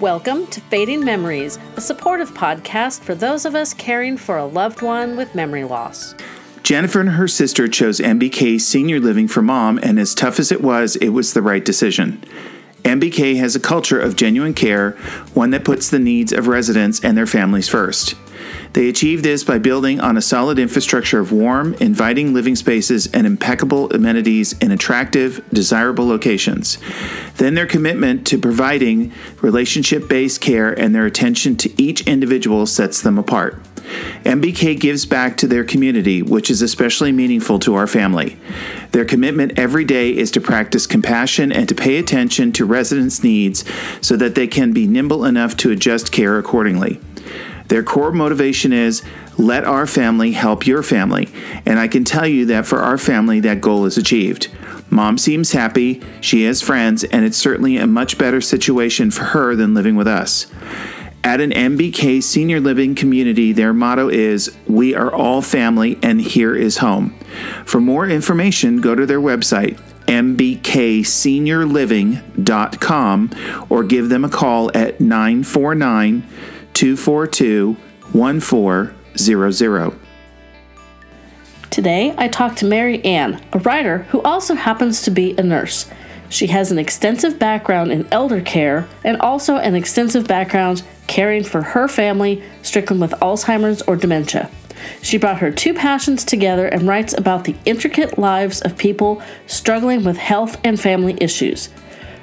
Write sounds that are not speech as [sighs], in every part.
Welcome to Fading Memories, a supportive podcast for those of us caring for a loved one with memory loss. Jennifer and her sister chose MBK Senior Living for mom, and as tough as it was, it was the right decision. MBK has a culture of genuine care, one that puts the needs of residents and their families first. They achieve this by building on a solid infrastructure of warm, inviting living spaces and impeccable amenities in attractive, desirable locations. Then their commitment to providing relationship based care and their attention to each individual sets them apart. MBK gives back to their community, which is especially meaningful to our family. Their commitment every day is to practice compassion and to pay attention to residents' needs so that they can be nimble enough to adjust care accordingly. Their core motivation is let our family help your family. And I can tell you that for our family, that goal is achieved. Mom seems happy, she has friends, and it's certainly a much better situation for her than living with us. At an MBK senior living community, their motto is We are all family and here is home. For more information, go to their website, mbkseniorliving.com, or give them a call at 949 242 1400. Today, I talked to Marianne, a writer who also happens to be a nurse. She has an extensive background in elder care and also an extensive background caring for her family stricken with Alzheimer's or dementia. She brought her two passions together and writes about the intricate lives of people struggling with health and family issues.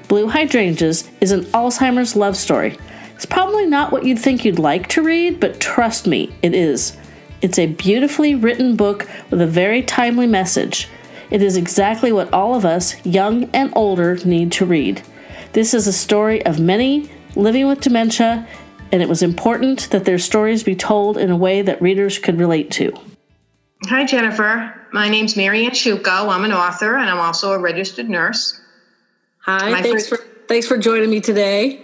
Blue Hydrangeas is an Alzheimer's love story. It's probably not what you'd think you'd like to read, but trust me, it is. It's a beautifully written book with a very timely message. It is exactly what all of us, young and older, need to read. This is a story of many living with dementia, and it was important that their stories be told in a way that readers could relate to. Hi, Jennifer. My name's Marianne Sciucco. I'm an author, and I'm also a registered nurse. Hi, My thanks first- for thanks for joining me today.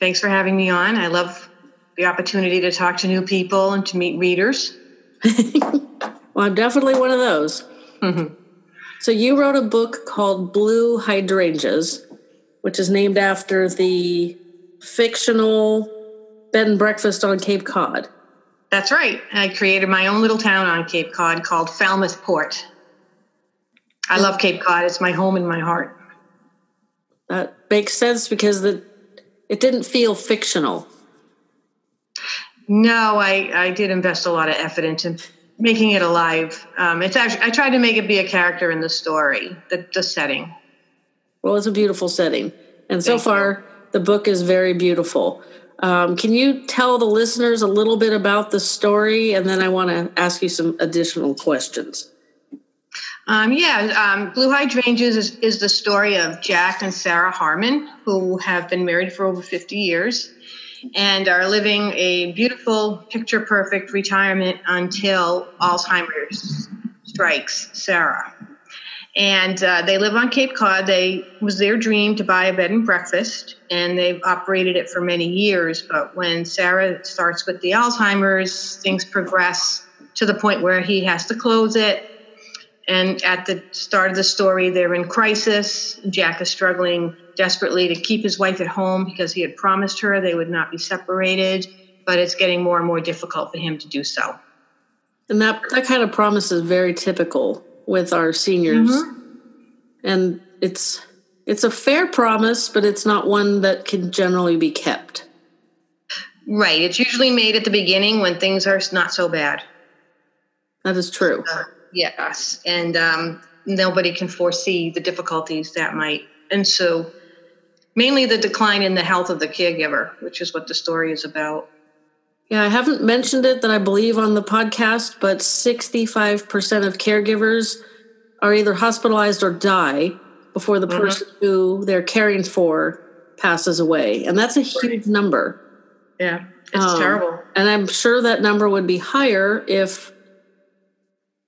Thanks for having me on. I love the opportunity to talk to new people and to meet readers. [laughs] well, I'm definitely one of those. Mm-hmm. So, you wrote a book called Blue Hydrangeas, which is named after the fictional bed and breakfast on Cape Cod. That's right. I created my own little town on Cape Cod called Falmouth Port. I love Cape Cod. It's my home and my heart. That makes sense because the it didn't feel fictional. No, I, I did invest a lot of effort into making it alive. Um, it's actually I tried to make it be a character in the story, the, the setting. Well, it's a beautiful setting, and so Thank far you. the book is very beautiful. Um, can you tell the listeners a little bit about the story, and then I want to ask you some additional questions. Um, yeah, um, Blue Hydrangeas is, is the story of Jack and Sarah Harmon, who have been married for over 50 years and are living a beautiful, picture perfect retirement until Alzheimer's strikes Sarah. And uh, they live on Cape Cod. They was their dream to buy a bed and breakfast, and they've operated it for many years. But when Sarah starts with the Alzheimer's, things progress to the point where he has to close it and at the start of the story, they're in crisis. Jack is struggling desperately to keep his wife at home because he had promised her they would not be separated, but it's getting more and more difficult for him to do so. And that, that kind of promise is very typical with our seniors. Mm-hmm. And it's it's a fair promise, but it's not one that can generally be kept. Right. It's usually made at the beginning when things are not so bad. That is true. Uh, Yes, and um, nobody can foresee the difficulties that might ensue. Mainly the decline in the health of the caregiver, which is what the story is about. Yeah, I haven't mentioned it that I believe on the podcast, but 65% of caregivers are either hospitalized or die before the mm-hmm. person who they're caring for passes away. And that's a huge number. Yeah, it's um, terrible. And I'm sure that number would be higher if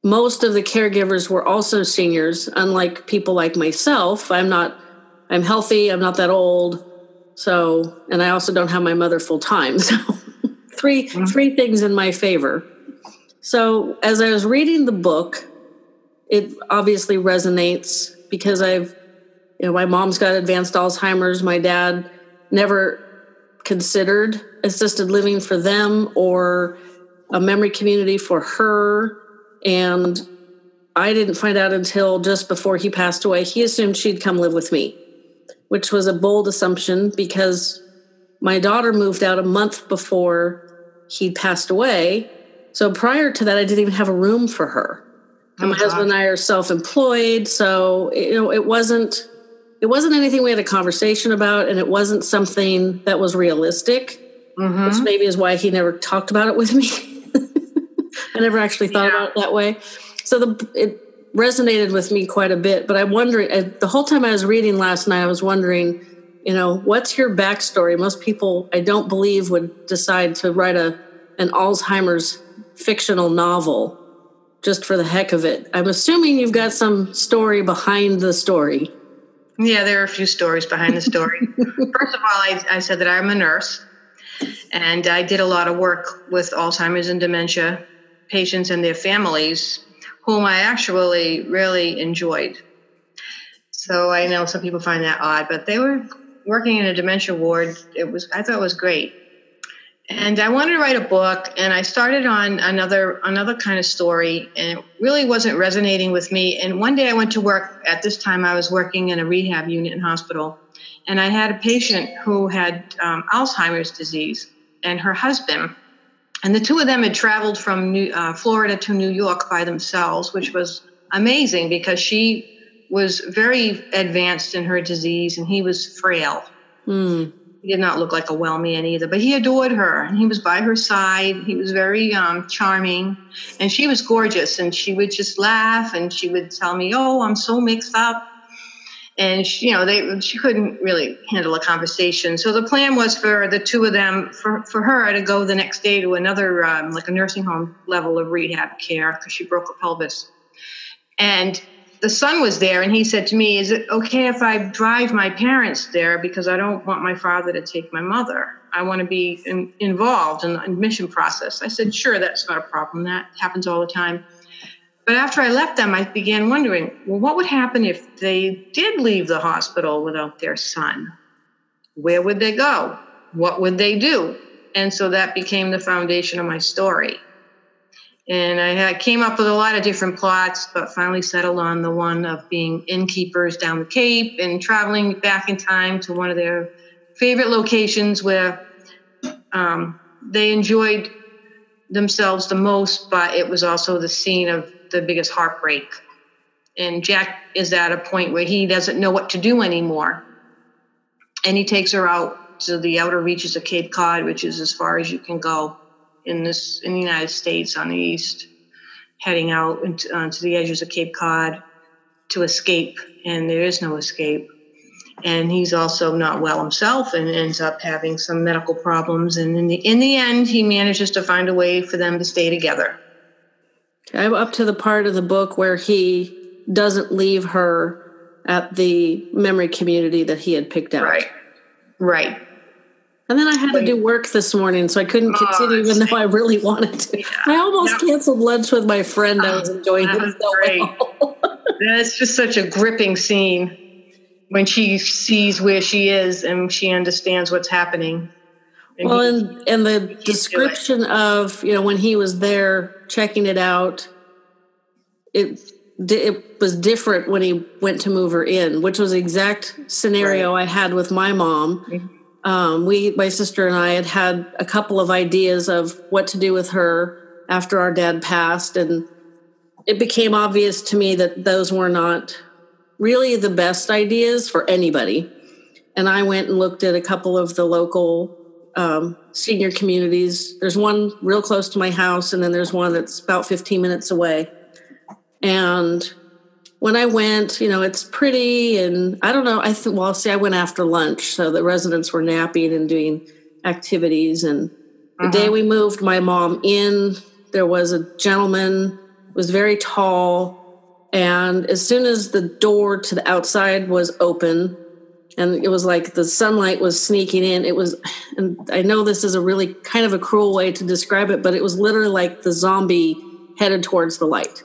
most of the caregivers were also seniors unlike people like myself i'm not i'm healthy i'm not that old so and i also don't have my mother full time [laughs] so 3 mm-hmm. three things in my favor so as i was reading the book it obviously resonates because i've you know my mom's got advanced alzheimer's my dad never considered assisted living for them or a memory community for her. And I didn't find out until just before he passed away. He assumed she'd come live with me, which was a bold assumption because my daughter moved out a month before he passed away. So prior to that, I didn't even have a room for her. Oh my husband and I are self-employed, so you know it wasn't it wasn't anything we had a conversation about, and it wasn't something that was realistic, mm-hmm. which maybe is why he never talked about it with me. [laughs] I never actually thought yeah. about it that way. So the it resonated with me quite a bit. But I'm wondering the whole time I was reading last night, I was wondering, you know, what's your backstory? Most people, I don't believe, would decide to write a an Alzheimer's fictional novel just for the heck of it. I'm assuming you've got some story behind the story. Yeah, there are a few stories behind the story. [laughs] First of all, I, I, said that I'm a nurse, and I did a lot of work with Alzheimer's and dementia patients and their families, whom I actually really enjoyed. So I know some people find that odd, but they were working in a dementia ward. It was I thought it was great and I wanted to write a book, and I started on another another kind of story, and it really wasn't resonating with me. And one day I went to work. At this time, I was working in a rehab unit in hospital, and I had a patient who had um, Alzheimer's disease, and her husband, and the two of them had traveled from New, uh, Florida to New York by themselves, which was amazing because she was very advanced in her disease, and he was frail. Mm he did not look like a well man either, but he adored her and he was by her side. He was very um, charming and she was gorgeous and she would just laugh and she would tell me, Oh, I'm so mixed up. And she, you know, they, she couldn't really handle a conversation. So the plan was for the two of them, for, for her to go the next day to another, um, like a nursing home level of rehab care because she broke her pelvis. And the son was there and he said to me, Is it okay if I drive my parents there because I don't want my father to take my mother? I want to be in, involved in the admission process. I said, Sure, that's not a problem. That happens all the time. But after I left them, I began wondering, well, what would happen if they did leave the hospital without their son? Where would they go? What would they do? And so that became the foundation of my story. And I came up with a lot of different plots, but finally settled on the one of being innkeepers down the Cape and traveling back in time to one of their favorite locations where um, they enjoyed themselves the most, but it was also the scene of the biggest heartbreak. And Jack is at a point where he doesn't know what to do anymore. And he takes her out to the outer reaches of Cape Cod, which is as far as you can go in this in the United States on the east, heading out into, uh, to the edges of Cape Cod to escape, and there is no escape. And he's also not well himself, and ends up having some medical problems. And in the in the end, he manages to find a way for them to stay together. I'm up to the part of the book where he doesn't leave her at the memory community that he had picked out. Right. Right. And then I had to do work this morning, so I couldn't oh, continue, even though I really wanted to. Yeah. I almost yep. canceled lunch with my friend. I was ah, enjoying it so great. well. [laughs] That's just such a gripping scene when she sees where she is and she understands what's happening. Well, and, and the description of, you know, when he was there checking it out, it it was different when he went to move her in, which was the exact scenario right. I had with my mom. Mm-hmm um, we, my sister and I, had had a couple of ideas of what to do with her after our dad passed, and it became obvious to me that those were not really the best ideas for anybody. And I went and looked at a couple of the local um, senior communities. There's one real close to my house, and then there's one that's about 15 minutes away. And when I went, you know, it's pretty, and I don't know. I think, well, see, I went after lunch, so the residents were napping and doing activities. And the uh-huh. day we moved my mom in, there was a gentleman was very tall, and as soon as the door to the outside was open, and it was like the sunlight was sneaking in. It was, and I know this is a really kind of a cruel way to describe it, but it was literally like the zombie headed towards the light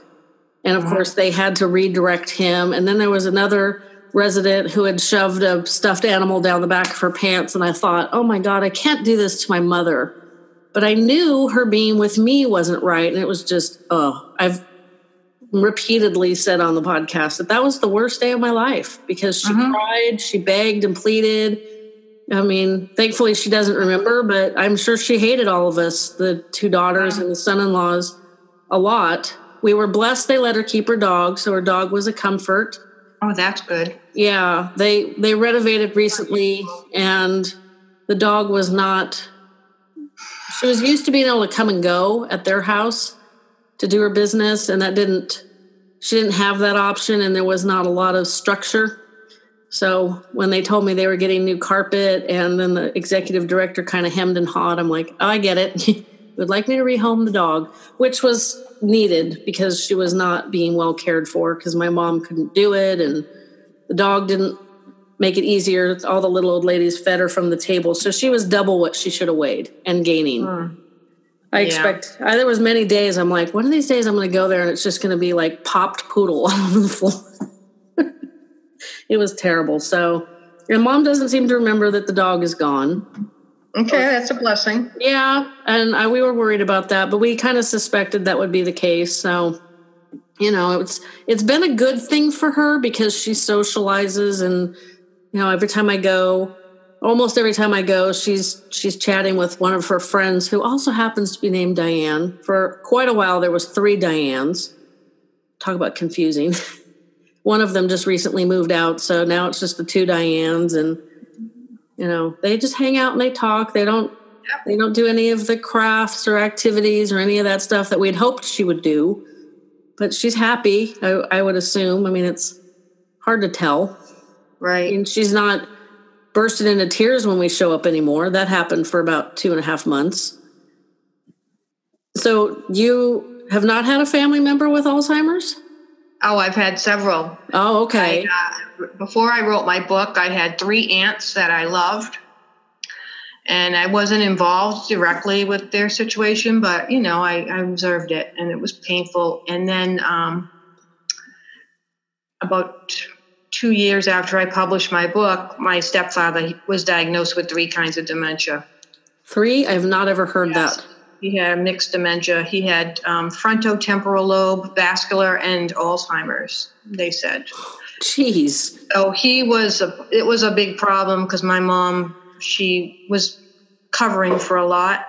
and of mm-hmm. course, they had to redirect him. And then there was another resident who had shoved a stuffed animal down the back of her pants. And I thought, oh my God, I can't do this to my mother. But I knew her being with me wasn't right. And it was just, oh, I've repeatedly said on the podcast that that was the worst day of my life because she Mhm. cried, she begged and pleaded. I mean, thankfully she doesn't remember, but I'm sure she hated all of us, the two daughters and the son in laws, a lot. We were blessed they let her keep her dog, so her dog was a comfort. Oh, that's good. Yeah, they they renovated recently, and the dog was not. She was used to being able to come and go at their house to do her business, and that didn't. She didn't have that option, and there was not a lot of structure. So when they told me they were getting new carpet, and then the executive director kind of hemmed and hawed, I'm like, oh, I get it. [laughs] Would like me to rehome the dog, which was needed because she was not being well cared for because my mom couldn't do it, and the dog didn't make it easier. All the little old ladies fed her from the table, so she was double what she should have weighed and gaining. Hmm. I Yeah. expect. I, there was many days I'm like, one of these days I'm going to go there and it's just going to be like popped poodle [laughs] on the floor. [laughs] it was terrible. So, and mom doesn't seem to remember that the dog is gone. Okay, that's a blessing. Yeah, and I, we were worried about that, but we kind of suspected that would be the case. So, you know, it's it's been a good thing for her because she socializes, and you know, every time I go, almost every time I go, she's she's chatting with one of her friends who also happens to be named Diane. For quite a while, there was three Dianes. Talk about confusing. [laughs] one of them just recently moved out, so now it's just the two Dianes, and you know, they just hang out and they talk. They don't they don't do any of the crafts or activities or any of that stuff that we'd hoped she would do. But she's happy, I, I would assume. I mean, it's hard to tell. Right. And she's not bursting into tears when we show up anymore. That happened for about two and a half months. So you have not had a family member with Alzheimer's? Oh, I've had several. Oh, okay. I, uh, before I wrote my book, I had three aunts that I loved. And I wasn't involved directly with their situation, but you know, I, I observed it and it was painful. And then um, about two years after I published my book, my stepfather was diagnosed with three kinds of dementia. Three? I've not ever heard Yes. that. He had mixed dementia. He had um, frontotemporal lobe, vascular, and Alzheimer's. They said. Jeez. So he was. A, it was a big problem because my mom, she was covering for a lot,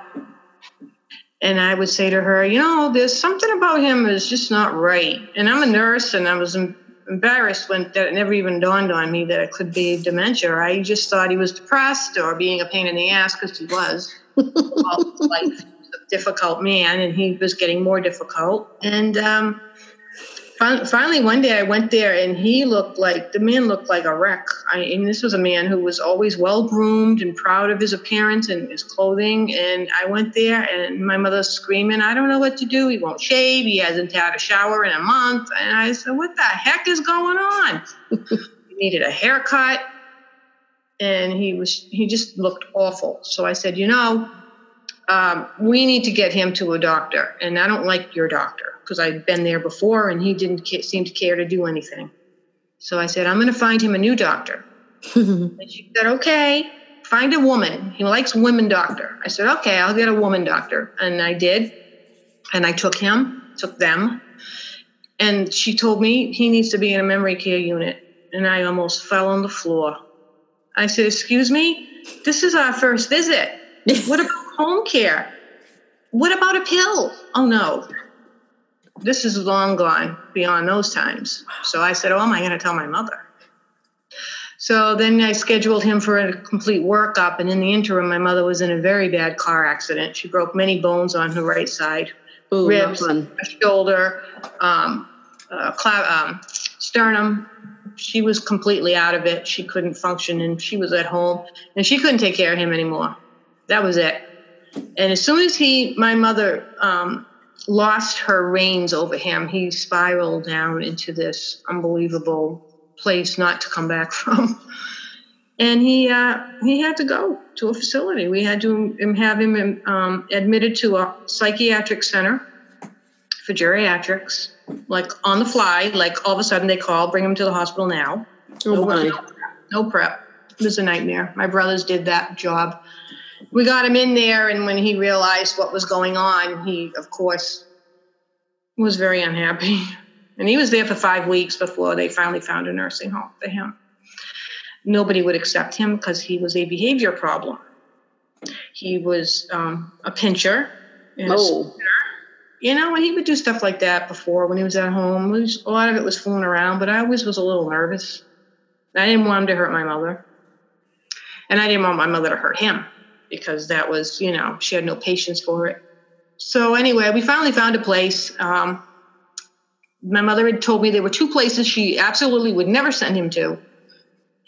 and I would say to her, you know, there's something about him is just not right. And I'm a nurse, and I was em- embarrassed when that never even dawned on me that it could be dementia. I just thought he was depressed or being a pain in the ass because he was all his life. He was a difficult man, and he was getting more difficult. And um, finally, one day I went there, and he looked like the man looked like a wreck. I and this was a man who was always well groomed and proud of his appearance and his clothing. And I went there, and my mother's screaming, "I don't know what to do. He won't shave. He hasn't had a shower in a month." And I said, "What the heck is going on?" [laughs] he needed a haircut and he was he just looked awful so i said you know um, we need to get him to a doctor and i don't like your doctor because I'd been there before and he didn't seem to care to do anything. So i said i'm going to find him a new doctor. [laughs] And she said okay find a woman. He likes women doctor. I said okay i'll get a woman doctor. And i did. And i took him took them. And she told me he needs to be in a memory care unit. And i almost fell on the floor. I said, Excuse me, this is our first visit. [laughs] What about home care? What about a pill? Oh no. This is long gone beyond those times. So I said, Oh, am I going to tell my mother? So then I scheduled him for a complete workup. And in the interim, my mother was in a very bad car accident. She broke many bones on her right side Ooh, ribs, a shoulder, um, uh, cla- um, sternum. She was completely out of it. She couldn't function, and she was at home, and she couldn't take care of him anymore. That was it. And as soon as he, my mother, um, lost her reins over him, he spiraled down into this unbelievable place not to come back [laughs] from. And he uh, he had to go to a facility. We had to have him um, admitted to a psychiatric center for geriatrics, like on the fly. Like all of a sudden they call, bring him to the hospital now. Oh no, no, no prep. It was a nightmare. My brothers did that job. We got him in there, and when he realized what was going on, he, of course, was very unhappy. [laughs] And he was there for five weeks before they finally found a nursing home for him. Nobody would accept him because he was a behavior problem. He was um, a pincher. and a Oh, you know, and he would do stuff like that before when he was at home. Was, a lot of it was fooling around, but I always was a little nervous. I didn't want him to hurt my mother. And I didn't want my mother to hurt him because that was, you know, she had no patience for it. So, anyway, we finally found a place. Um, my mother had told me there were two places she absolutely would never send him to.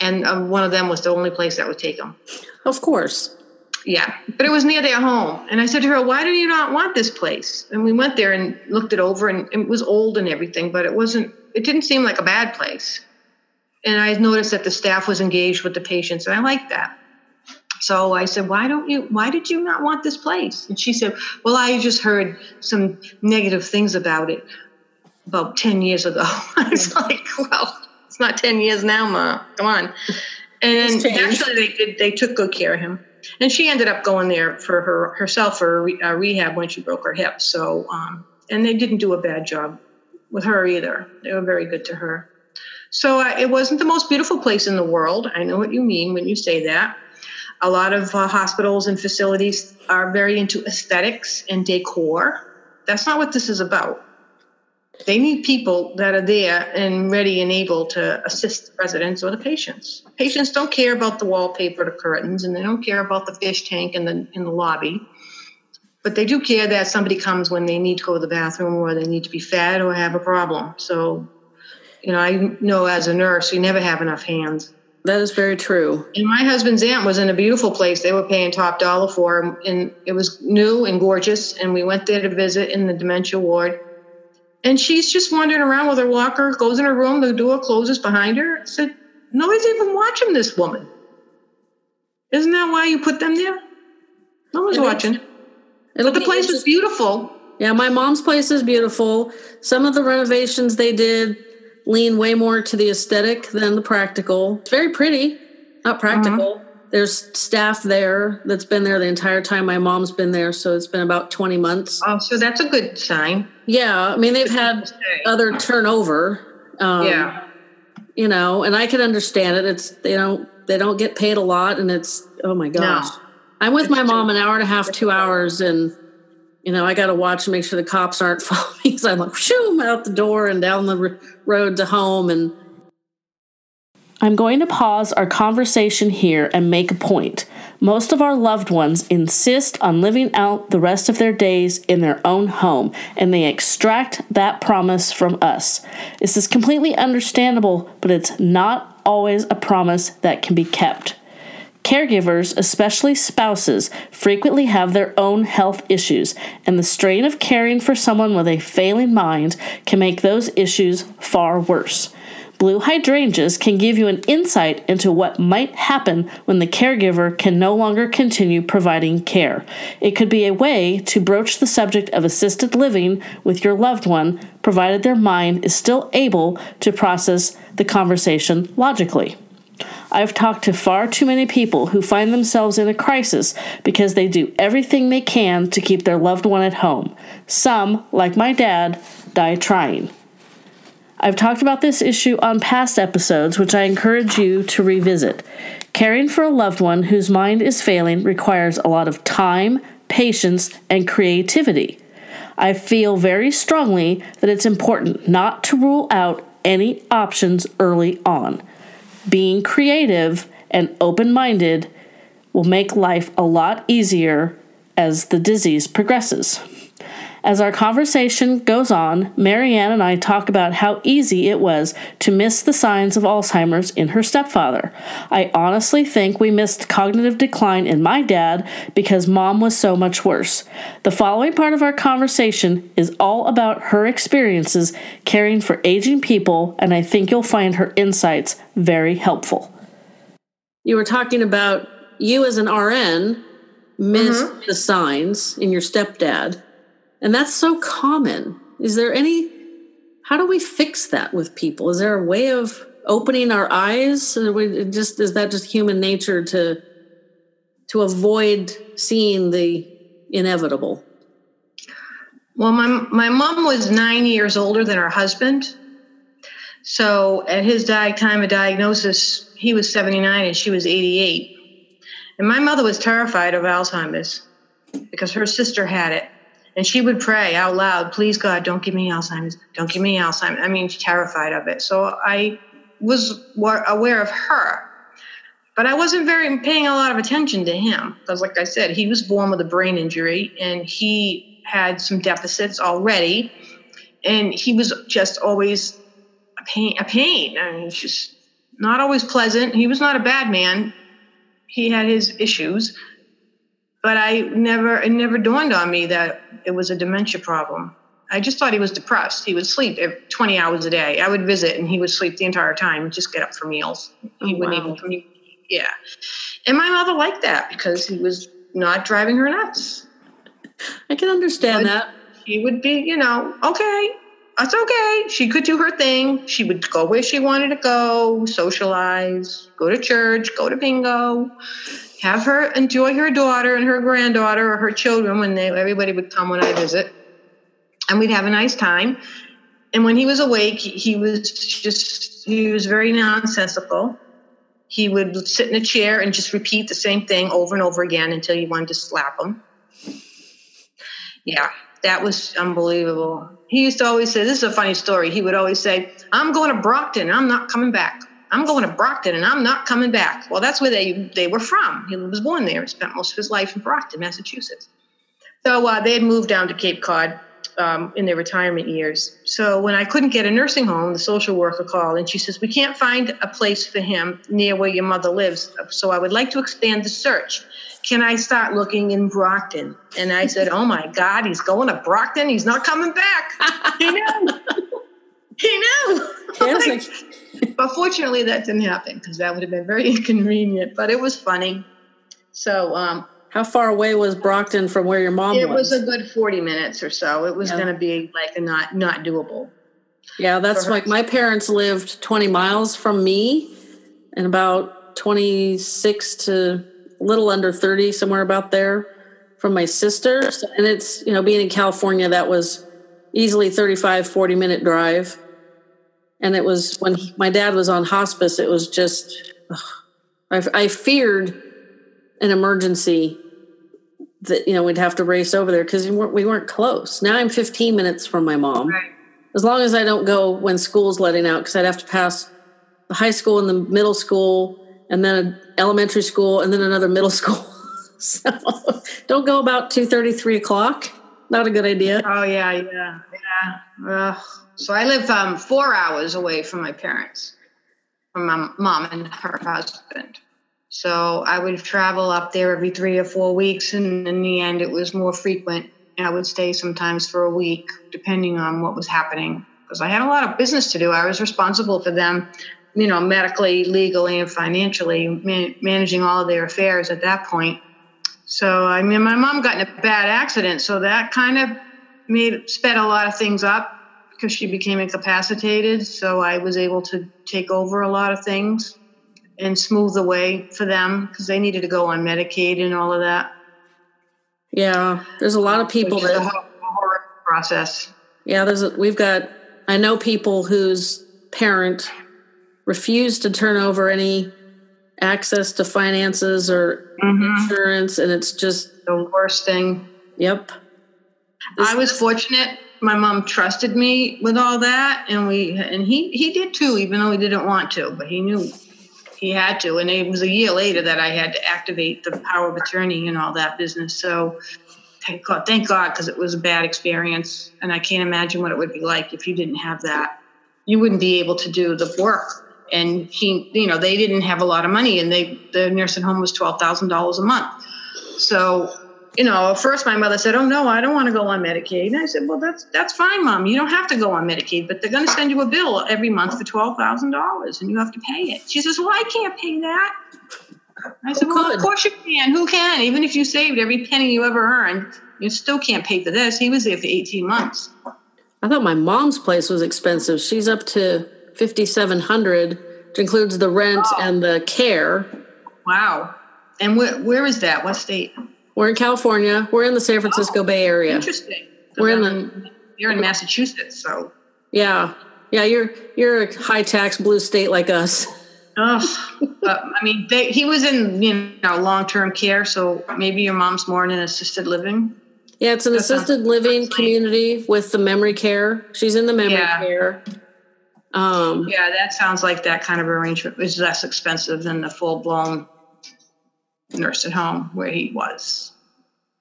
And um, one of them was the only place that would take him. of course. Yeah, but it was near their home. And I said to her, Why do you not want this place? And we went there and looked it over, and it was old and everything, but it wasn't, it didn't seem like a bad place. And I noticed that the staff was engaged with the patients, and I liked that. So I said, Why don't you, why did you not want this place? And she said, Well, I just heard some negative things about it about 10 years ago. [laughs] I was like, Well, it's not 10 years now, Ma. Come on. And actually, they did, they took good care of him and she ended up going there for her herself for a re, uh, rehab when she broke her hip. So, um, and they didn't do a bad job with her either. They were very good to her. So uh, it wasn't the most beautiful place in the world. I know what you mean when you say that. A lot of uh, hospitals and facilities are very into aesthetics and decor. That's not what this is about. They need people that are there and ready and able to assist the residents or the patients. Patients don't care about the wallpaper, the curtains, and they don't care about the fish tank in the in the lobby. But they do care that somebody comes when they need to go to the bathroom or they need to be fed or have a problem. So, you know, I know as a nurse, you never have enough hands. That is very true. And my husband's aunt was in a beautiful place. They were paying top dollar for, and it was new and gorgeous. And we went there to visit in the dementia ward. And she's just wandering around with her walker, goes in her room, the door closes behind her. I said, Nobody's even watching this woman. Isn't that why you put them there? No one's watching. But the place was beautiful. Yeah, my mom's place is beautiful. Some of the renovations they did lean way more to the aesthetic than the practical. It's very pretty, not practical. There's staff there that's been there the entire time my mom's been there, so it's been about 20 months. Oh, so that's a good sign. Yeah, I mean, they've had other turnover. Um, yeah. You know, and I can understand it. It's, they don't, they don't get paid a lot, and it's, oh my gosh. I'm with my mom an hour and a half, two hours, and you know, I got to watch and make sure the cops aren't [laughs] following me. So I'm like, shoo, out the door and down the road to home. And I'm going to pause our conversation here and make a point. Most of our loved ones insist on living out the rest of their days in their own home, and they extract that promise from us. This is completely understandable, but it's not always a promise that can be kept. Caregivers, especially spouses, frequently have their own health issues, and the strain of caring for someone with a failing mind can make those issues far worse. Blue hydrangeas can give you an insight into what might happen when the caregiver can no longer continue providing care. It could be a way to broach the subject of assisted living with your loved one, provided their mind is still able to process the conversation logically. I've talked to far too many people who find themselves in a crisis because they do everything they can to keep their loved one at home. Some, like my dad, die trying. I've talked about this issue on past episodes, which I encourage you to revisit. Caring for a loved one whose mind is failing requires a lot of time, patience, and creativity. I feel very strongly that it's important not to rule out any options early on. Being creative and open minded will make life a lot easier as the disease progresses. As our conversation goes on, Marianne and I talk about how easy it was to miss the signs of Alzheimer's in her stepfather. I honestly think we missed cognitive decline in my dad because mom was so much worse. The following part of our conversation is all about her experiences caring for aging people, and I think you'll find her insights very helpful. you were talking about you as an RN missed mm-hmm. the signs in your stepdad. And that's so common. Is there any, how do we fix that with people? Is there a way of opening our eyes? We just is that just human nature to to avoid seeing the inevitable? Well, my my mom was nine years older than her husband, so at his di- time of diagnosis, he was seventy nine and she was eighty eight, and my mother was terrified of Alzheimer's because her sister had it. And she would pray out loud, please God, don't give me Alzheimer's. Don't give me Alzheimer's. I mean, she's terrified of it. So I was aware of her. But I wasn't very paying a lot of attention to him because, like I said, he was born with a brain injury and he had some deficits already. And he was just always a pain. A pain. I mean, just not always pleasant. He was not a bad man. He had his issues, but I never it never dawned on me that it was a dementia problem. I just thought he was depressed. He would sleep 20 hours a day. I would visit and he would sleep the entire time just get up for meals. Oh, he oh, wouldn't wow. even communicate. Yeah. And my mother liked that because he was not driving her nuts. I can understand but that. She would be, you know, okay, that's okay. She could do her thing. She would go where she wanted to go, socialize, go to church, go to bingo, have her enjoy her daughter and her granddaughter or her children when they everybody would come when I visit, and we'd have a nice time. And when he was awake, he was just he was very nonsensical. He would sit in a chair and just repeat the same thing over and over again until you wanted to slap him. Yeah, that was unbelievable. He used to always say, This is a funny story. He would always say, I'm going to Brockton. I'm not coming back. I'm going to Brockton and I'm not coming back. Well, that's where they, they were from. He was born there and spent most of his life in Brockton, Massachusetts. So uh, they had moved down to Cape Cod um, in their retirement years. So when I couldn't get a nursing home, the social worker called and she says, We can't find a place for him near where your mother lives. So I would like to expand the search. Can I start looking in Brockton? And I said, Oh my God, he's going to Brockton. He's not coming back. [laughs] he knew. he knew. Like, [laughs] but fortunately, that didn't happen because that would have been very [laughs] inconvenient. But it was funny. So, um, how far away was Brockton from where your mom it was? It was a good forty minutes or so. It was yeah. going to be like a not not doable. Yeah, that's like my parents lived twenty miles from me, and about twenty six to a little under thirty, somewhere about there, from my sister. And it's you know being in California, that was easily 35 40 minute drive and it was when he, my dad was on hospice it was just ugh, I, I, feared an emergency that you know we'd have to race over there because we weren't, we weren't close. Now i'm 15 minutes from my mom. Right. as long as i don't go when school's letting out because i'd have to pass the high school and the middle school and then an elementary school and then another middle [laughs] school. So don't go about 2 3 o'clock not a good idea oh yeah yeah yeah Ugh. So I live um, four hours away from my parents, from my mom and her husband. So I would travel up there every three or four weeks, and in the end, it was more frequent. And I would stay sometimes for a week, depending on what was happening, because I had a lot of business to do. I was responsible for them, you know, medically, legally, and financially, man- managing all their affairs at that point. So I mean, my mom got in a bad accident, so that kind of made sped a lot of things up because she became incapacitated. So I was able to take over a lot of things and smooth the way for them because they needed to go on Medicaid and all of that. Yeah, there's a lot of people that a horror process. Yeah, there's a, we've got I know people whose parent refused to turn over any access to finances or mm-hmm. insurance, and it's just the worst thing. Yep. This, I was fortunate my mom trusted me with all that and we and he he did too even though he didn't want to but he knew he had to and it was a year later that i had to activate the power of attorney and all that business so thank god thank god because it was a bad experience and i can't imagine what it would be like if you didn't have that you wouldn't be able to do the work and he you know they didn't have a lot of money and they the nursing home was $12000 a month so you know, at first my mother said, "Oh no, I don't want to go on Medicaid." And I said, "Well, that's that's fine, mom. You don't have to go on Medicaid, but they're going to send you a bill every month for twelve thousand dollars, and you have to pay it." She says, "Well, I can't pay that." I said, "Well, of course you can. Who can? Even if you saved every penny you ever earned, you still can't pay for this." He was there for eighteen months. I thought my mom's place was expensive. She's up to fifty seven hundred, which includes the rent oh. and the care. Wow. And wh- where is that? What state? We're in California. We're in the San Francisco oh, Bay Area. Interesting. We're in the. You're in Massachusetts, so. Yeah, yeah. You're you're a high tax blue state like us. Oh, uh, I mean, they, he was in you know long term care, so maybe your mom's more in an assisted living. Yeah, it's an that assisted living community with the memory care. She's in the memory yeah. care. Um, yeah, that sounds like that kind of arrangement is less expensive than the full blown nurse at home where he was.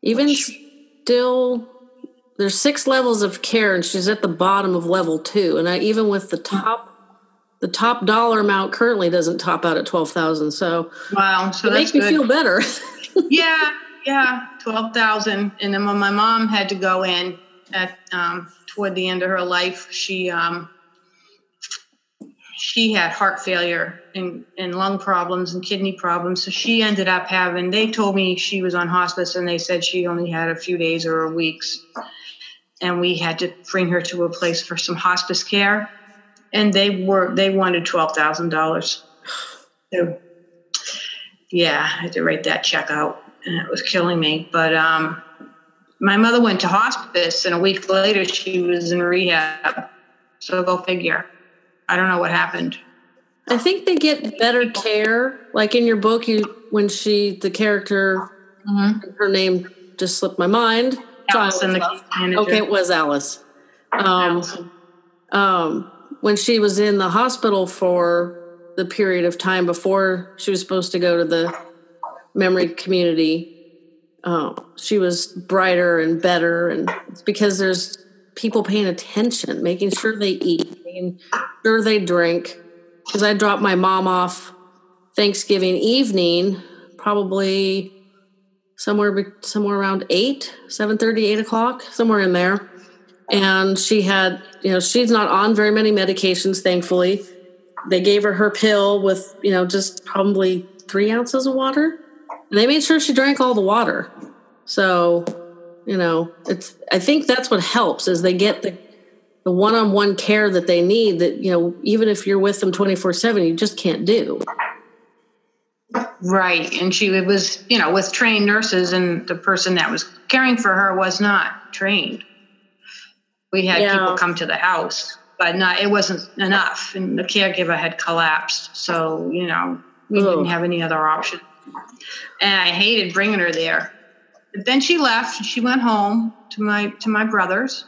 Even still, there's six levels of care, and she's at the bottom of level two. And I, even with the top, the top dollar amount currently doesn't top out at twelve thousand. So wow, so it makes good. me feel better. [laughs] yeah, yeah, twelve thousand. And then when my mom had to go in at um, toward the end of her life, she um, she had heart failure and, and lung problems and kidney problems. So she ended up having, they told me she was on hospice and they said she only had a few days or weeks. And we had to bring her to a place for some hospice care. And they were, they wanted $12,000. So, yeah, I had to write that check out and it was killing me. But, um, my mother went to hospice and a week later she was in rehab. So go figure. I don't know what happened. I think they get better care. Like in your book, you when she the character, mm-hmm. her name just slipped my mind. Allison, okay, it was Alice. Um, um, when she was in the hospital for the period of time before she was supposed to go to the memory community, uh, she was brighter and better, and it's because there's people paying attention, making sure they eat, making sure they drink. Because I dropped my mom off Thanksgiving evening, probably somewhere somewhere around eight, seven thirty, eight o'clock, somewhere in there. And she had, you know, she's not on very many medications, thankfully. They gave her her pill with, you know, just probably three ounces of water. And they made sure she drank all the water. So you know it's i think that's what helps is they get the the one-on-one care that they need that you know even if you're with them 24-7 you just can't do right and she was you know with trained nurses and the person that was caring for her was not trained we had yeah. people come to the house but not it wasn't enough and the caregiver had collapsed so you know we Ugh. didn't have any other option and i hated bringing her there but then she left. She went home to my to my brother's,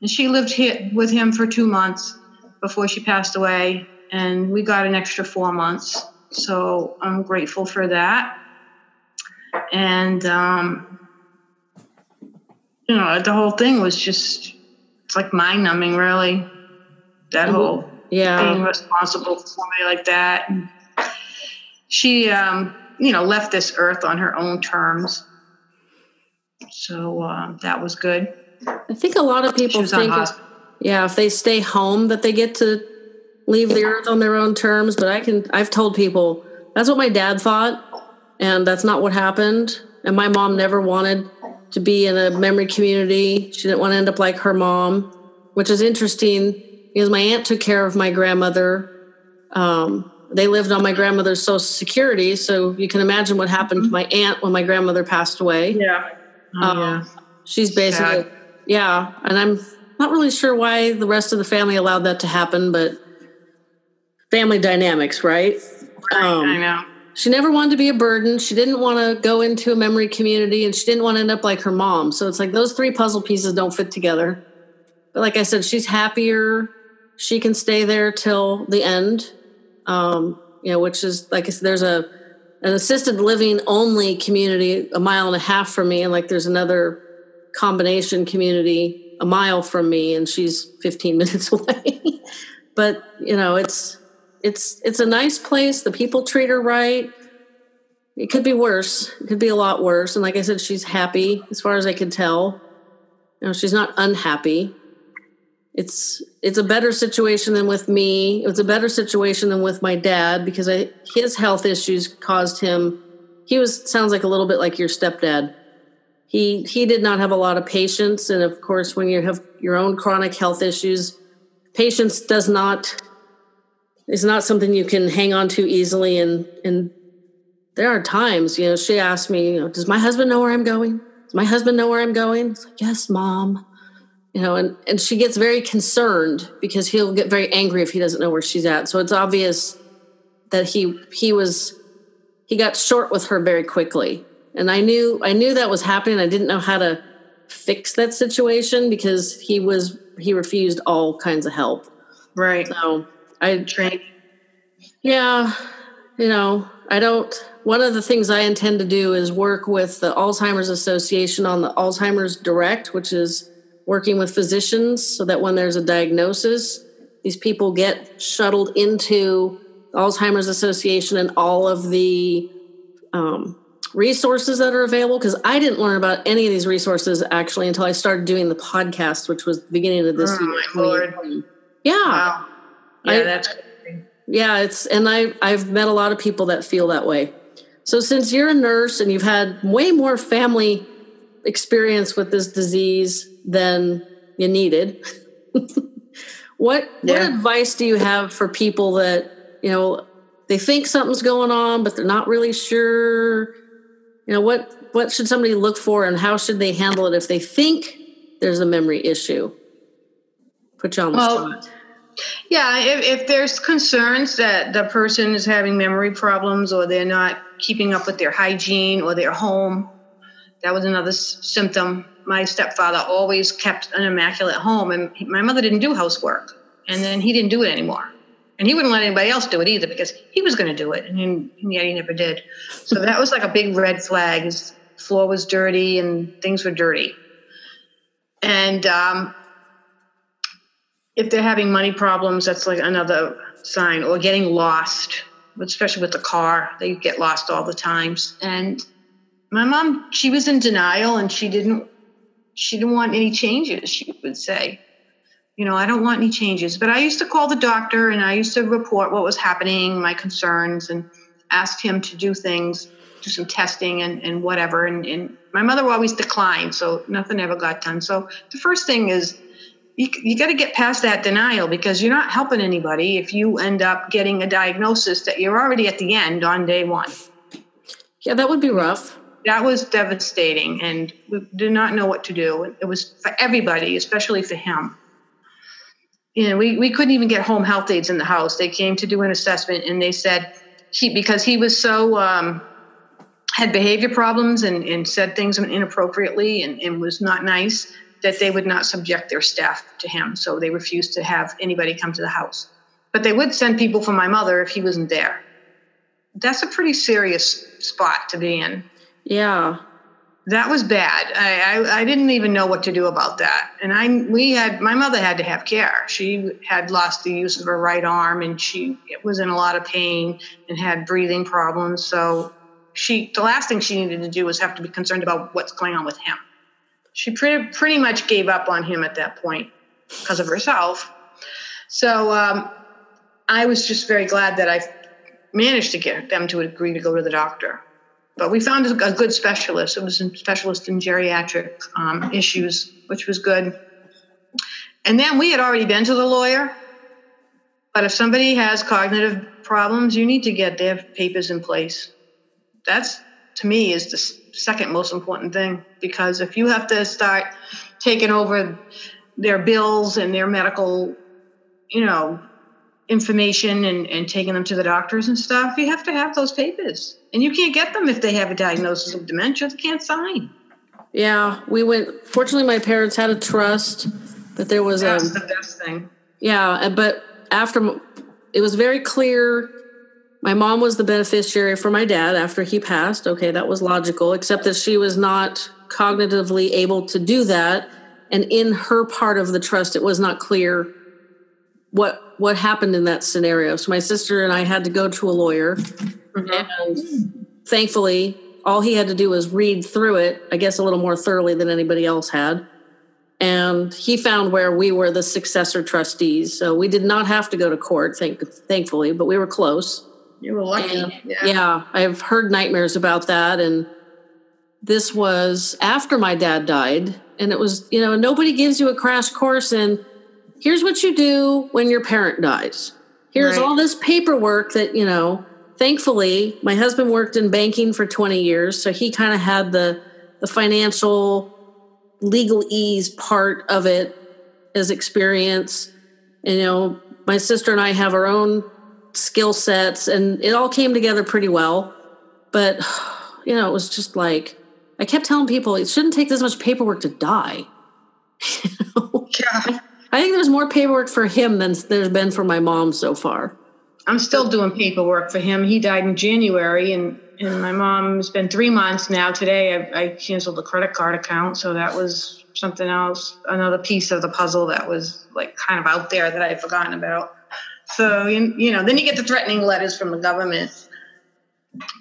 and she lived here with him for two months before she passed away. And we got an extra four months, so I'm grateful for that. And um, you know, the whole thing was just it's like mind numbing, really. That mm-hmm. whole yeah being responsible for somebody like that. And she, um, you know, left this earth on her own terms so uh, that was good. I think a lot of people think, yeah, if they stay home, that they get to leave the earth on their own terms. But I can, I've told people that's what my dad thought, and that's not what happened. And my mom never wanted to be in a memory community. She didn't want to end up like her mom, which is interesting because my aunt took care of my grandmother. Um, they lived on my grandmother's social security, so you can imagine what happened to my aunt when my grandmother passed away. Yeah. Um, yeah. She's basically, Sad. Yeah. And I'm not really sure why the rest of the family allowed that to happen, but family dynamics, right? Um, I know. She never wanted to be a burden. She didn't want to go into a memory community and she didn't want to end up like her mom. So it's like those three puzzle pieces don't fit together. But like I said, she's happier. She can stay there till the end. Um, you know, which is like I said, there's a an assisted living only community a mile and a half from me and like there's another combination community a mile from me and she's 15 [laughs] minutes away but you know it's it's it's a nice place the people treat her right it could be worse it could be a lot worse and like i said she's happy as far as i can tell you know she's not unhappy it's it's a better situation than with me. It was a better situation than with my dad because I, his health issues caused him. He was sounds like a little bit like your stepdad. He he did not have a lot of patience, and of course, when you have your own chronic health issues, patience does not is not something you can hang on to easily. And and there are times, you know, she asked me, you know, does my husband know where I'm going? Does my husband know where I'm going? Like, yes, mom. You know, and, and she gets very concerned because he'll get very angry if he doesn't know where she's at. So it's obvious that he he was he got short with her very quickly. And I knew I knew that was happening. I didn't know how to fix that situation because he was he refused all kinds of help. Right. So I trained. Yeah, you know, I don't. One of the things I intend to do is work with the Alzheimer's Association on the Alzheimer's Direct, which is working with physicians so that when there's a diagnosis, these people get shuttled into Alzheimer's Association and all of the um, resources that are available. Because I didn't learn about any of these resources actually until I started doing the podcast, which was the beginning of this oh, year. Yeah. Wow. Yeah, I, that's yeah, it's and I I've met a lot of people that feel that way. So since you're a nurse and you've had way more family experience with this disease than you needed, [laughs] what yeah. what advice do you have for people that, you know, they think something's going on but they're not really sure? You know, what what should somebody look for and how should they handle it if they think there's a memory issue? Put you on the well, spot. Yeah, if, if there's concerns that the person is having memory problems or they're not keeping up with their hygiene or their home, that was another s- symptom. My stepfather always kept an immaculate home, and my mother didn't do housework, and then he didn't do it anymore. And he wouldn't let anybody else do it either because he was going to do it, and, and yet he never did. So that was like a big red flag. His floor was dirty and things were dirty. And um, if they're having money problems, that's like another sign, or getting lost, especially with the car. They get lost all the times. And my mom, she was in denial and she didn't she didn't want any changes, she would say. You know, I don't want any changes. But I used to call the doctor and I used to report what was happening, my concerns, and ask him to do things, do some testing and, and whatever. And, and my mother always declined, so nothing ever got done. So the first thing is you, you got to get past that denial because you're not helping anybody if you end up getting a diagnosis that you're already at the end on day one. Yeah, that would be rough. That was devastating, and we did not know what to do. It was for everybody, especially for him. You know, we, we couldn't even get home health aides in the house. They came to do an assessment, and they said he because he was so um, had behavior problems and, and said things inappropriately and, and was not nice that they would not subject their staff to him. So they refused to have anybody come to the house. But they would send people for my mother if he wasn't there. That's a pretty serious spot to be in. Yeah. That was bad. I, I, I didn't even know what to do about that. And I we had my mother had to have care. She had lost the use of her right arm and she was in a lot of pain and had breathing problems. So she the last thing she needed to do was have to be concerned about what's going on with him she pretty pretty much gave up on him at that point because of herself. So um, I was just very glad that I managed to get them to agree to go to the doctor. But we found a good specialist. It was a specialist in geriatric um, issues, which was good. And then we had already been to the lawyer. But if somebody has cognitive problems, you need to get their papers in place. That's to me is the second most important thing because if you have to start taking over their bills and their medical, you know, information and, and taking them to the doctors and stuff, you have to have those papers. And you can't get them if they have a diagnosis of dementia. They can't sign. Yeah, we went. Fortunately, my parents had a trust, but there was That's a, the best thing. Yeah, but after it was very clear my mom was the beneficiary for my dad after he passed. Okay, that was logical, except that she was not cognitively able to do that. And in her part of the trust, it was not clear what what happened in that scenario. So my sister and I had to go to a lawyer. Mm-hmm. And thankfully, all he had to do was read through it, I guess a little more thoroughly than anybody else had. And he found where we were the successor trustees. So we did not have to go to court, thank, thankfully, but we were close. You were lucky. Yeah. yeah, I've heard nightmares about that. And this was after my dad died. And it was, you know, nobody gives you a crash course in here's what you do when your parent dies. here's right. all this paperwork that you know thankfully my husband worked in banking for 20 years so he kind of had the the financial legalese part of it as experience and, you know my sister and i have our own skill sets and it all came together pretty well but [sighs] you know it was just like i kept telling people it shouldn't take this much paperwork to die [laughs] yeah. I think there's more paperwork for him than there's been for my mom so far. I'm still doing paperwork for him. He died in January, and and my mom's been three months now. Today, I, I canceled the credit card account, so that was something else, another piece of the puzzle that was like kind of out there that I had forgotten about. So you, you know, then you get the threatening letters from the government,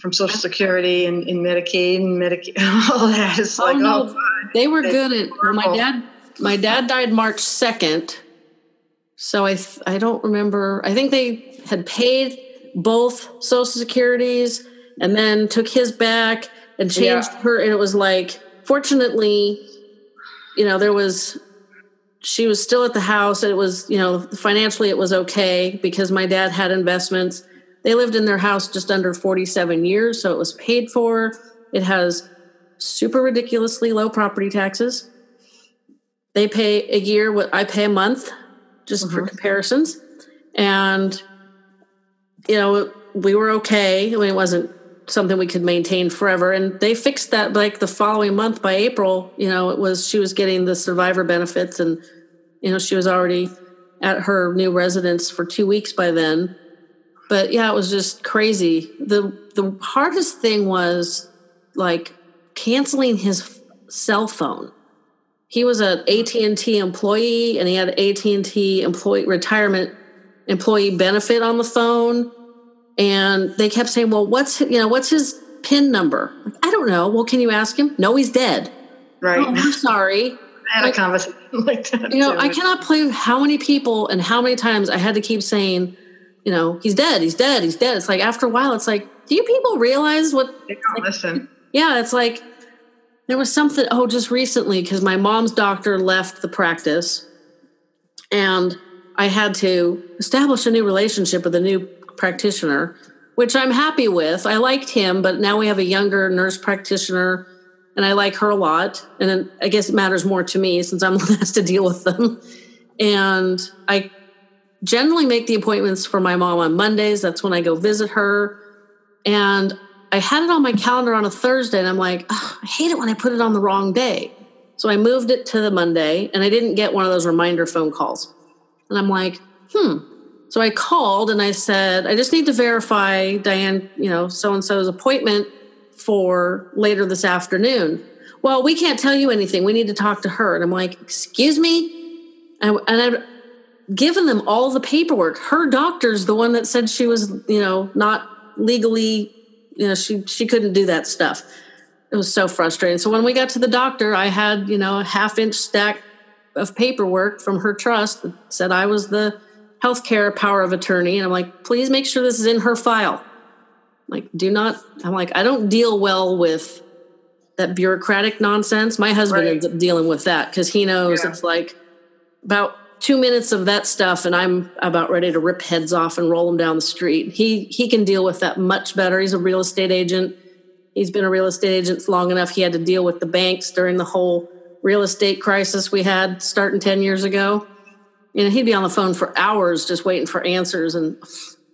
from Social Security and, and Medicaid and Medicaid, [laughs] all that. It's oh, like, no, oh, they were good at. Well, my dad my dad died March 2nd. So I th- I don't remember. I think they had paid both social securities and then took his back and changed yeah. her and it was like fortunately you know there was she was still at the house and it was you know financially it was okay because my dad had investments they lived in their house just under 47 years so it was paid for it has super ridiculously low property taxes they pay a year, what I pay a month, just mm-hmm. for comparisons. And, you know, we were okay. I mean, it wasn't something we could maintain forever. And they fixed that like the following month by April, you know, it was, she was getting the survivor benefits and, you know, she was already at her new residence for two weeks by then. But yeah, it was just crazy. The, the hardest thing was like canceling his cell phone he was an AT&T employee and he had AT&T employee retirement employee benefit on the phone and they kept saying, "Well, what's you know, what's his pin number?" I don't know. Well, can you ask him? No, he's dead. Right. Oh, I'm sorry. [laughs] I had like, a conversation like that. You know, too. I cannot believe how many people and how many times I had to keep saying, you know, he's dead, he's dead, he's dead. It's like after a while, it's like, do you people realize what? They don't like, listen. Yeah, it's like there was something, oh, just recently, because my mom's doctor left the practice and I had to establish a new relationship with a new practitioner, which I'm happy with. I liked him, but now we have a younger nurse practitioner and I like her a lot. And I guess it matters more to me since I'm [laughs] the last to deal with them. And I generally make the appointments for my mom on Mondays. That's when I go visit her. And I had it on my calendar on a Thursday, and I'm like, I hate it when I put it on the wrong day. So I moved it to the Monday, and I didn't get one of those reminder phone calls. And I'm like, hmm. So I called and I said, I just need to verify Diane, you know, so and so's appointment for later this afternoon. Well, we can't tell you anything. We need to talk to her. And I'm like, excuse me? And, and I've given them all the paperwork. Her doctor's the one that said she was, you know, not legally you know she she couldn't do that stuff. It was so frustrating. So when we got to the doctor i had you know a half inch stack of paperwork from her trust that said i was the healthcare power of attorney. And i'm like please make sure this is in her file. Like do not i'm like i don't deal well with that bureaucratic nonsense. My husband right. ends up dealing with that because he knows yeah. it's like about two minutes of that stuff and i'm about ready to rip heads off and roll them down the street. He he can deal with that much better. He's a real estate agent. He's been a real estate agent long enough. He had to deal with the banks during the whole real estate crisis we had starting 10 years ago. You know he'd be on the phone for hours just waiting for answers and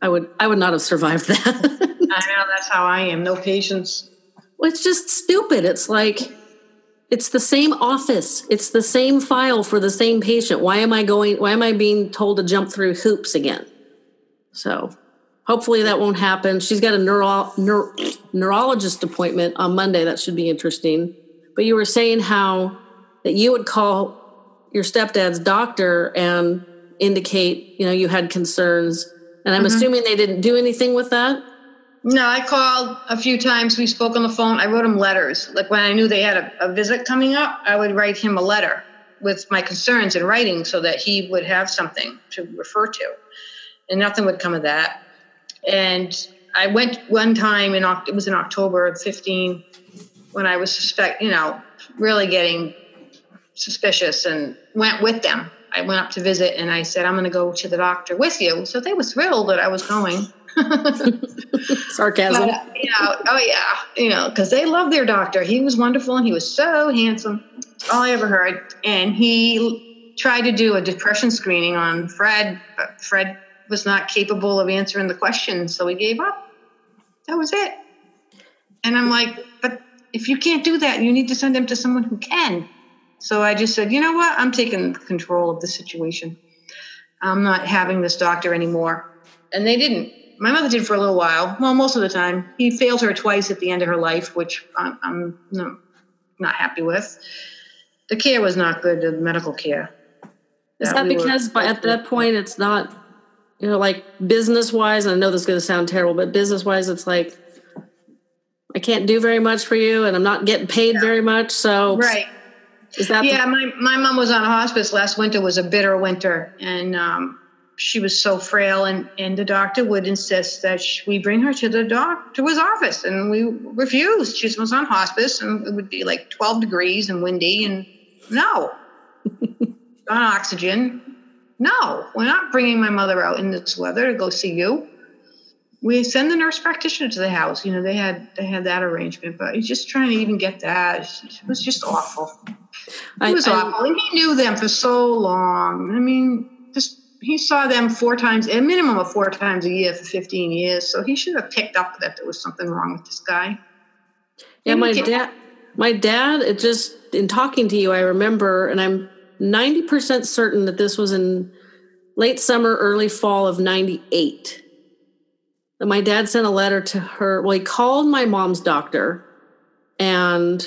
i would i would not have survived [laughs] that. I know that's how i am. No patience. Well, it's just stupid. It's like it's the same office. It's the same file for the same patient. Why am I going why am I being told to jump through hoops again? So, hopefully that won't happen. She's got a neuro, neuro, neurologist appointment on Monday. That should be interesting. But you were saying how that you would call your stepdad's doctor and indicate, you know, you had concerns. And I'm mm-hmm. assuming they didn't do anything with that. No, I called a few times. We spoke on the phone. I wrote him letters. Like when I knew they had a, a, visit coming up, I would write him a letter with my concerns in writing so that he would have something to refer to. And nothing would come of that. And I went one time in it was in October of 15 when I was suspect, you know, really getting suspicious and went with them. I went up to visit and I said, I'm going to go to the doctor with you. So they were thrilled that I was going. [laughs] Sarcasm. But, uh, you know, oh yeah, you know, because they love their doctor. He was wonderful and he was so handsome. All I ever heard. And he tried to do a depression screening on Fred, but Fred was not capable of answering the question, so he gave up. That was it. And I'm like, but if you can't do that, you need to send him to someone who can. So I just said, you know what? I'm taking control of the situation. I'm not having this doctor anymore. And they didn't. My mother did for a little while. Well, most of the time. He failed her twice at the end of her life, which I'm, I'm no, not happy with. The care was not good, the medical care. Is that we were- because by at that point it's not, you know, like business wise, and I know this is going to sound terrible, but business wise, it's like, I can't do very much for you and I'm not getting paid very much. So, Right. is that, the- Yeah, my, my mom was on hospice last winter was a bitter winter and um, she was so frail and, and the doctor would insist that sh we bring her to the doc to his office and we refused. She was on hospice and it would be like 12 degrees and windy and no. [laughs] on oxygen. No, we're not bringing my mother out in this weather to go see you. We send the nurse practitioner to the house. You know, they had they had that arrangement, but he's just trying to even get that. It was just awful. It was I- awful, and he knew them for so long. I mean, he saw them four times, a minimum of four times a year for 15 years. So he should have picked up that there was something wrong with this guy. Yeah, my dad. My dad. It just in talking to you, I remember, and I'm ninety percent certain that this was in late summer, early fall of '98. That my dad sent a letter to her. Well, he called my mom's doctor and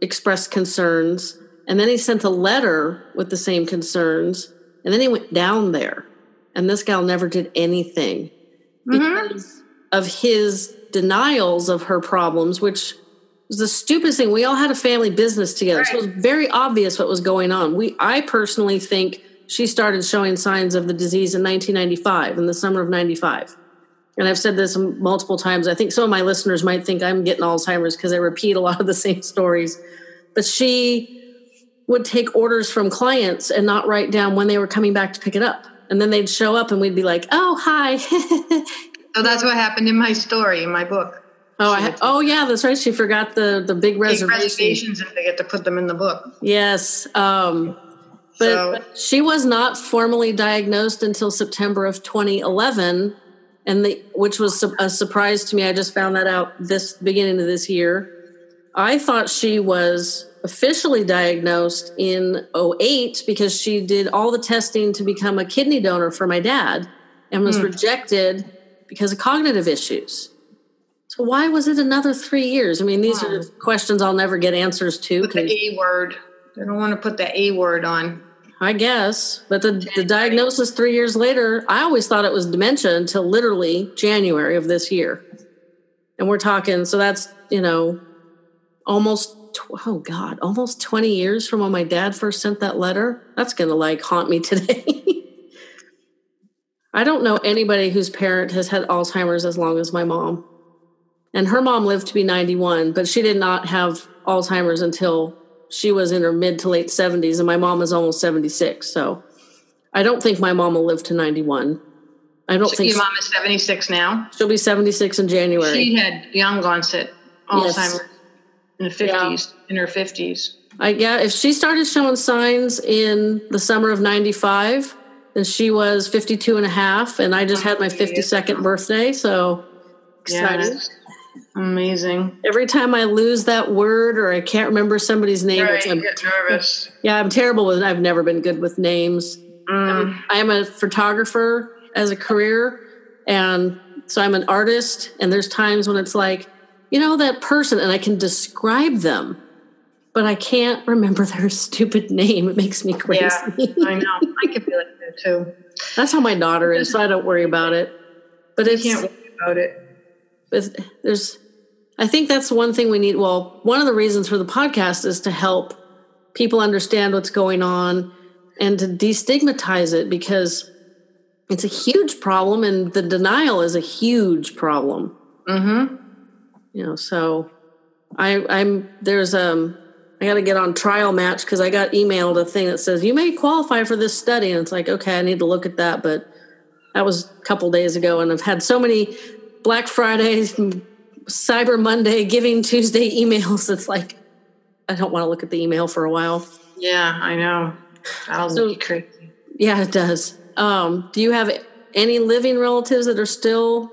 expressed concerns, and then he sent a letter with the same concerns, and then he went down there, and this gal never did anything mm-hmm. because of his denials of her problems, which was the stupidest thing. We all had a family business together, so it was very obvious what was going on. We, I personally think she started showing signs of the disease in 1995, in the summer of 95. And I've said this multiple times. I think some of my listeners might think I'm getting Alzheimer's because I repeat a lot of the same stories. But she would take orders from clients and not write down when they were coming back to pick it up. And then they'd show up and we'd be like, oh, hi. [laughs] So that's what happened in my story, in my book. Oh, I, oh yeah, that's right. She forgot the the big Take reservation. reservations if they get to put them in the book. Yes, um, but So- she was not formally diagnosed until September of 2011, and the which was a surprise to me. I just found that out this beginning of this year. I thought she was officially diagnosed in 08 because she did all the testing to become a kidney donor for my dad and was hmm. rejected because of cognitive issues. So why was it another three years? I mean, these are questions I'll never get answers to. Put the A word. They don't want to put the A word on. I guess, but the, the diagnosis three years later, I always thought it was dementia until literally January of this year. And we're talking, so that's, you know, almost, tw- oh God, almost 20 years from when my dad first sent that letter. That's going to like haunt me [laughs] today. I don't know anybody whose parent has had Alzheimer's as long as my mom. And her mom lived to be 91, but she did not have Alzheimer's until she was in her mid to late 70s, and my mom is almost 76. So I don't think my mom will live to 91. I don't think Your mom is 76 now. she'll be 76 in January. She had young onset Yes. In the 50s, yeah. in her 50s. I, yeah, if she started showing signs in the summer of 95, then she was 52 and a half, and I just had my 52nd birthday. So excited. amazing. Every time I lose that word or I can't remember somebody's name, Right, I'm, get nervous. yeah, I'm terrible with. I've never been good with names. Mm. I am a photographer as a career, and so I'm an artist. And there's times when it's like, you know, that person, and I can describe them, but I can't remember [laughs] their stupid name. It makes me crazy. Yeah, I know. I could be like that too. That's how my daughter is, so I don't worry about it. But it's, Can't worry about it. it's there's I think that's one thing we need. Well, one of the reasons for the podcast is to help people understand what's going on and to destigmatize it because it's a huge problem and the denial is a huge problem. Mm-hmm. You know, so I I'm there's um I got to get on TrialMatch because I got emailed a thing that says you may qualify for this study, and it's like, okay, I need to look at that, but that was a couple days ago, and I've had so many Black Fridays, [laughs] Cyber Monday, Giving Tuesday emails. It's like I don't want to look at the email for a while. Yeah, I know. That'll so, crazy. Yeah, it does. Um, do you have any living relatives that are still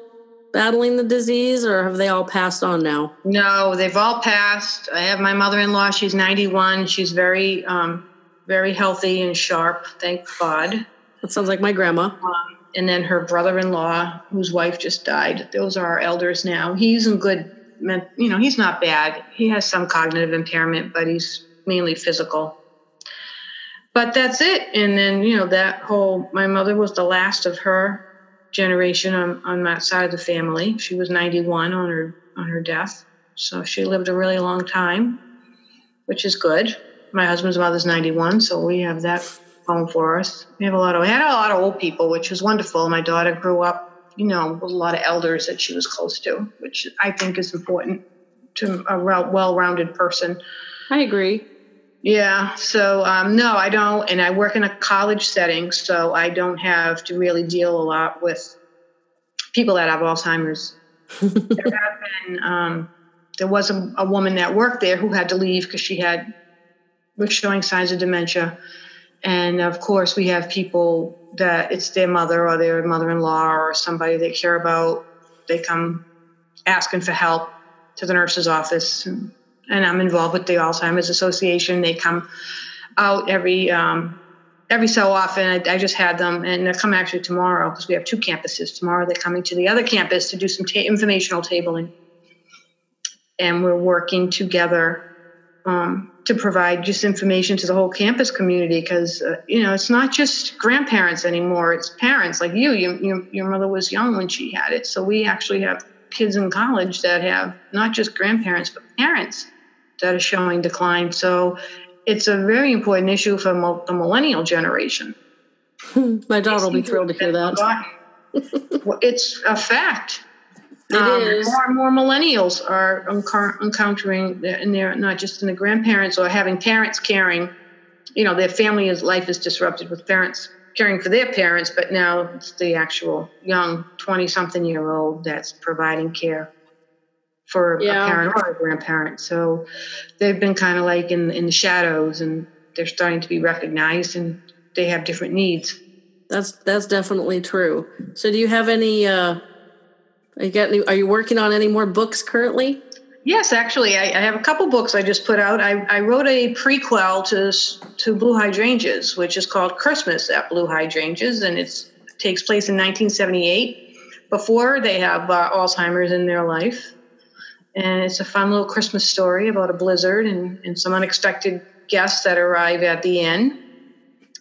battling the disease or have they all passed on now? No, they've all passed. I have my mother-in-law, she's 91. She's very um, very healthy and sharp, thank God. That sounds like my grandma. Um, and then her brother-in-law whose wife just died. Those are our elders now. He's in good you know, he's not bad. He has some cognitive impairment, but he's mainly physical. But that's it. And then, you know, that whole my mother was the last of her generation on, on that side of the family. She was 91 on her on her death, so she lived a really long time, which is good. My husband's mother's 91, so we have that going for us. We have a lot of we had a lot of old people, which was wonderful. My daughter grew up, you know, with a lot of elders that she was close to, which I think is important to a well-rounded person. I agree. Yeah. So um, no, I don't, and I work in a college setting, so I don't have to really deal a lot with people that have Alzheimer's. there have been, um, there was a, a, woman that worked there who had to leave because she had was showing signs of dementia, and of course we have people that it's their mother or their mother-in-law or somebody they care about. They come asking for help to the nurse's office. And, and I'm involved with the Alzheimer's Association. They come out every um, every so often. I, I, just had them, and they're coming actually tomorrow because we have two campuses. Tomorrow they're coming to the other campus to do some ta- informational tabling, and we're working together um, to provide just information to the whole campus community because uh, you know it's not just grandparents anymore; it's parents like you. You, you. Your mother was young when she had it, so we actually have kids in college that have not just grandparents but parents that are showing decline. So it's a very important issue for the millennial generation. [laughs] My daughter will be thrilled to hear that. [laughs] it's a fact. It um, is. More and more millennials are encountering, and they're not just in the grandparents or having parents caring. You know, their family is life is disrupted with parents caring for their parents, but now it's the actual young 20 something year old that's providing care for yeah. a parent or a grandparent. So they've been kind of like in in the shadows, and they're starting to be recognized, and they have different needs. That's that's definitely true. So do you have any? Uh, are you any, Are you working on any more books currently? Yes, actually, I, I, have a couple books I just put out. I, I, wrote a prequel to to Blue Hydrangeas, which is called Christmas at Blue Hydrangeas, and it takes place in 1978, before they have uh, Alzheimer's in their life and it's a fun little Christmas story about a blizzard and, and some unexpected guests that arrive at the inn.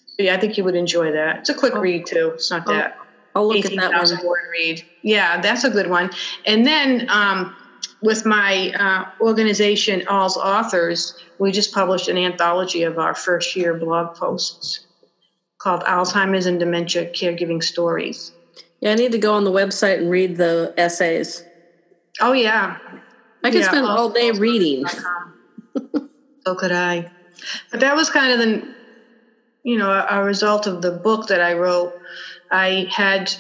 So yeah, I think you would enjoy that. It's a quick oh. read too. It's not that. I'll look at that one. word read. Yeah, that's a good one. And then um, with my uh, organization, AlzAuthors, we just published an anthology of our first year blog posts called Alzheimer's and Dementia Caregiving Stories. Yeah, I need to go on the website and read the essays. Oh yeah, I could spend all day reading. so could I. But that was kind of the, you know, a, a result of the book that I wrote. I had,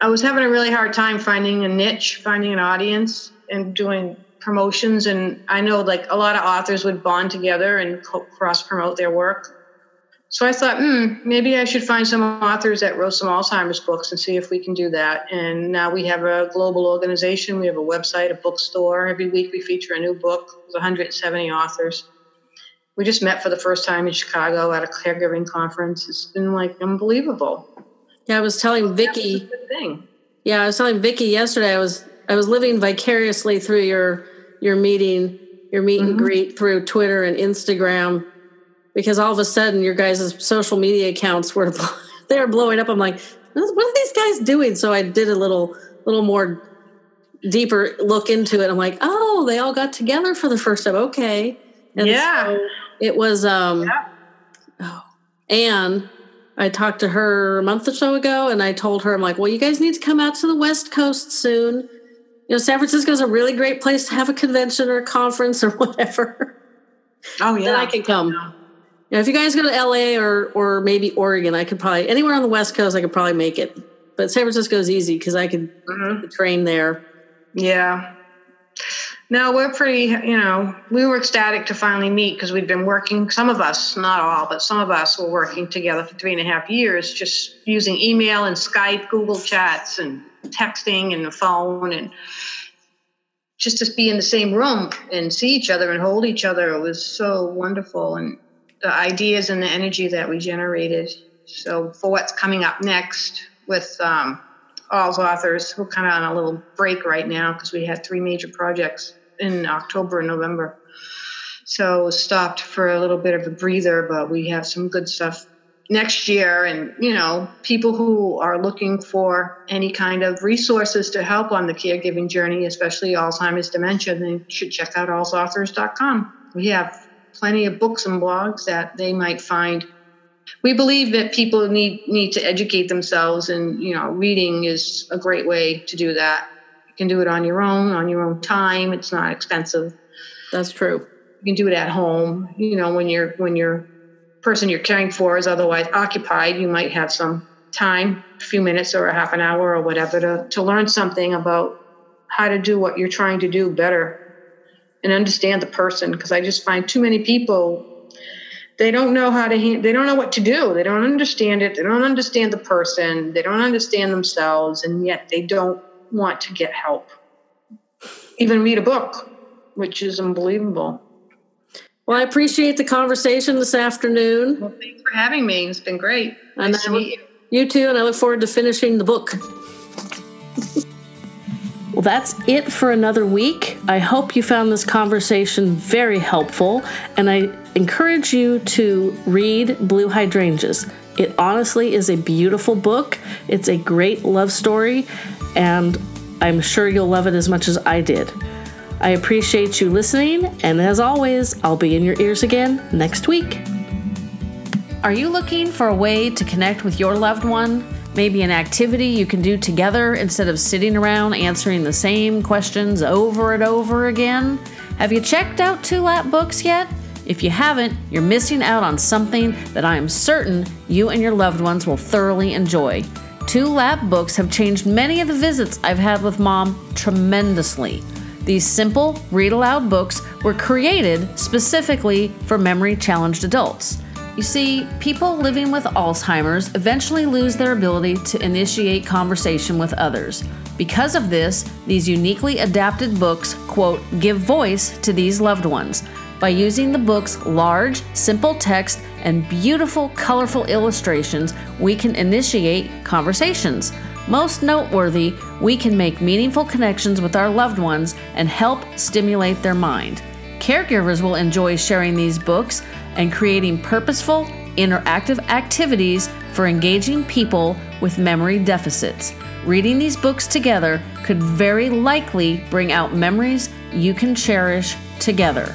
I was having a really hard time finding a niche, finding an audience, and doing promotions. And I know like a lot of authors would bond together and cross promote their work. So I thought, hmm, maybe I should find some authors that wrote some Alzheimer's books and see if we can do that. And now we have a global organization. We have a website, a bookstore. Every week we feature a new book. There's 170 authors. We just met for the first time in Chicago at a caregiving conference. It's been like unbelievable. Yeah, I was telling Vicki. Yeah, I was telling Vicki yesterday. I was I was living vicariously through your your meeting, your meet and mm-hmm. greet through Twitter and Instagram because all of a sudden your guys' social media accounts were [laughs] they were blowing up. I'm like, what are these guys doing? So I did a little little more deeper look into it. I'm like, oh, they all got together for the first time. Okay. And yeah. So it was um yeah. oh Anne. I talked to her a month or so ago and I told her, I'm like, well, you guys need to come out to the West Coast soon. You know, San Francisco is a really great place to have a convention or a conference or [laughs] whatever. Oh yeah, then I can come. Yeah. If you guys go to LA or or maybe Oregon, I could probably anywhere on the West Coast, I could probably make it. But San Francisco is easy because I could mm-hmm. train there. Yeah. No, we're pretty, you know, we were ecstatic to finally meet because we'd been working, some of us, not all, but some of us were working together for three and a half years, just using email and Skype, Google Chats, and texting and the phone, and just to be in the same room and see each other and hold each other. It was so wonderful. And the ideas and the energy that we generated. So, for what's coming up next with, um, AlzAuthors. We're kind of on a little break right now because we had three major projects in October and November. So stopped for a little bit of a breather, but we have some good stuff next year. And, you know, people who are looking for any kind of resources to help on the caregiving journey, especially Alzheimer's dementia, they should check out alzauthors.com. We have plenty of books and blogs that they might find. We believe that people need need to educate themselves and you know reading is a great way to do that. You can do it on your own on your own time. It's not expensive. That's true. You can do it at home. You know when you're when your person you're caring for is otherwise occupied you might have some time a few minutes or a half an hour or whatever to, to learn something about how to do what you're trying to do better and understand the person because i just find too many people they don't know how to they don't know what to do. They don't understand it. They don't understand the person. They don't understand themselves and yet they don't want to get help. Even read a book which is unbelievable. Well i appreciate the conversation this afternoon. Well thanks for having me. It's been great. And nice to meet you. you too and i look forward to finishing the book. Well, [laughs] that's it for another week. I hope you found this conversation very helpful, and I encourage you to read Blue Hydrangeas. It honestly is a beautiful book. It's a great love story, and I'm sure you'll love it as much as I did. I appreciate you listening, and as always, I'll be in your ears again next week. Are you looking for a way to connect with your loved one? Maybe an activity you can do together instead of sitting around answering the same questions over and over again? Have you checked out Two Lap Books yet? If you haven't, you're missing out on something that I am certain you and your loved ones will thoroughly enjoy. Two Lap Books have changed many of the visits I've had with mom tremendously. These simple, read aloud books were created specifically for memory challenged adults. You see, people living with Alzheimer's eventually lose their ability to initiate conversation with others. Because of this, these uniquely adapted books, quote, give voice to these loved ones. By using the book's large, simple text and beautiful, colorful illustrations, we can initiate conversations. Most noteworthy, we can make meaningful connections with our loved ones and help stimulate their mind. Caregivers will enjoy sharing these books and creating purposeful, interactive activities for engaging people with memory deficits. Reading these books together could very likely bring out memories you can cherish together.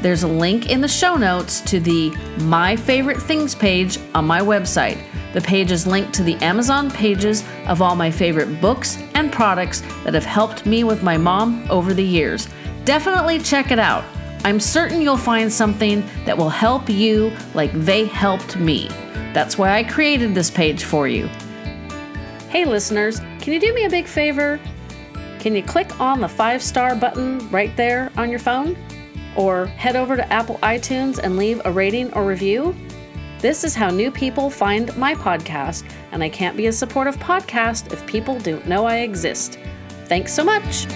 There's a link in the show notes to the My Favorite Things page on my website. The page is linked to the Amazon pages of all my favorite books and products that have helped me with my mom over the years. Definitely check it out. I'm certain you'll find something that will help you like they helped me. That's why I created this page for you. Hey, listeners, can you do me a big favor? Can you click on the five star button right there on your phone? Or head over to Apple iTunes and leave a rating or review? This is how new people find my podcast, and I can't be a supportive podcast if people don't know I exist. Thanks so much.